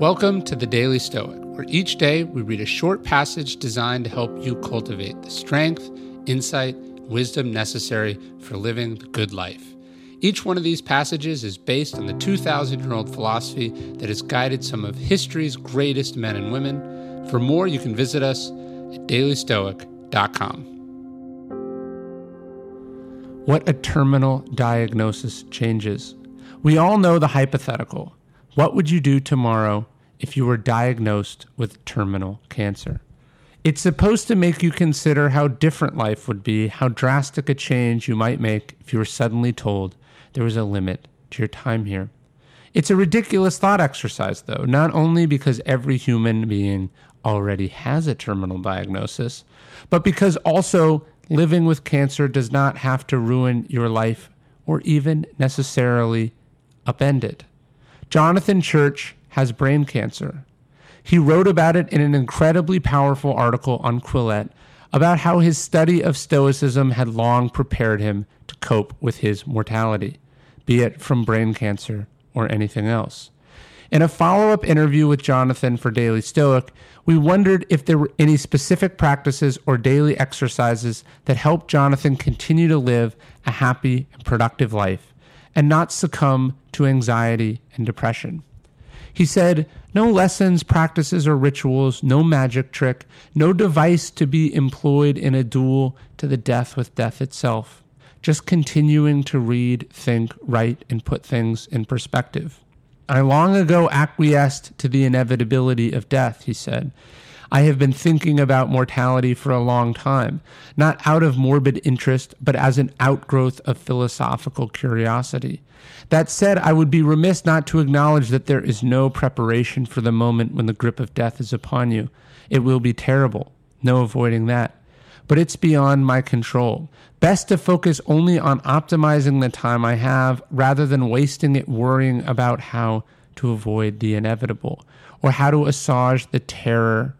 Welcome to the Daily Stoic, where each day we read a short passage designed to help you cultivate the strength, insight, wisdom necessary for living the good life. Each one of these passages is based on the 2,000 year old philosophy that has guided some of history's greatest men and women. For more, you can visit us at dailystoic.com. What a terminal diagnosis changes. We all know the hypothetical. What would you do tomorrow if you were diagnosed with terminal cancer? It's supposed to make you consider how different life would be, how drastic a change you might make if you were suddenly told there was a limit to your time here. It's a ridiculous thought exercise, though, not only because every human being already has a terminal diagnosis, but because also living with cancer does not have to ruin your life or even necessarily upend it. Jonathan Church has brain cancer. He wrote about it in an incredibly powerful article on Quillette about how his study of Stoicism had long prepared him to cope with his mortality, be it from brain cancer or anything else. In a follow up interview with Jonathan for Daily Stoic, we wondered if there were any specific practices or daily exercises that helped Jonathan continue to live a happy and productive life and not succumb to anxiety and depression. He said, No lessons, practices, or rituals, no magic trick, no device to be employed in a duel to the death with death itself. Just continuing to read, think, write, and put things in perspective. I long ago acquiesced to the inevitability of death, he said. I have been thinking about mortality for a long time, not out of morbid interest, but as an outgrowth of philosophical curiosity. That said, I would be remiss not to acknowledge that there is no preparation for the moment when the grip of death is upon you. It will be terrible, no avoiding that. But it's beyond my control. Best to focus only on optimizing the time I have rather than wasting it worrying about how to avoid the inevitable or how to assuage the terror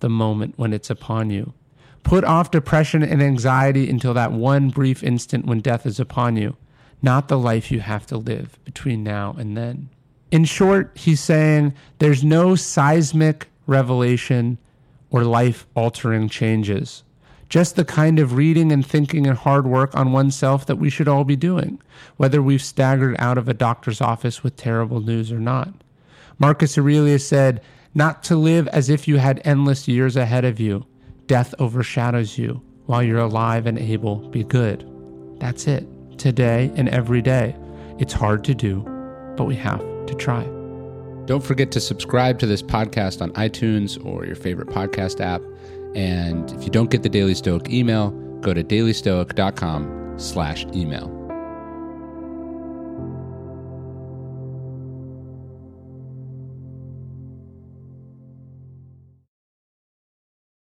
the moment when it's upon you. Put off depression and anxiety until that one brief instant when death is upon you, not the life you have to live between now and then. In short, he's saying there's no seismic revelation or life altering changes, just the kind of reading and thinking and hard work on oneself that we should all be doing, whether we've staggered out of a doctor's office with terrible news or not. Marcus Aurelius said, not to live as if you had endless years ahead of you. Death overshadows you. While you're alive and able, be good. That's it. Today and every day. It's hard to do, but we have to try. Don't forget to subscribe to this podcast on iTunes or your favorite podcast app. And if you don't get the Daily Stoic email, go to dailystoic.com slash email.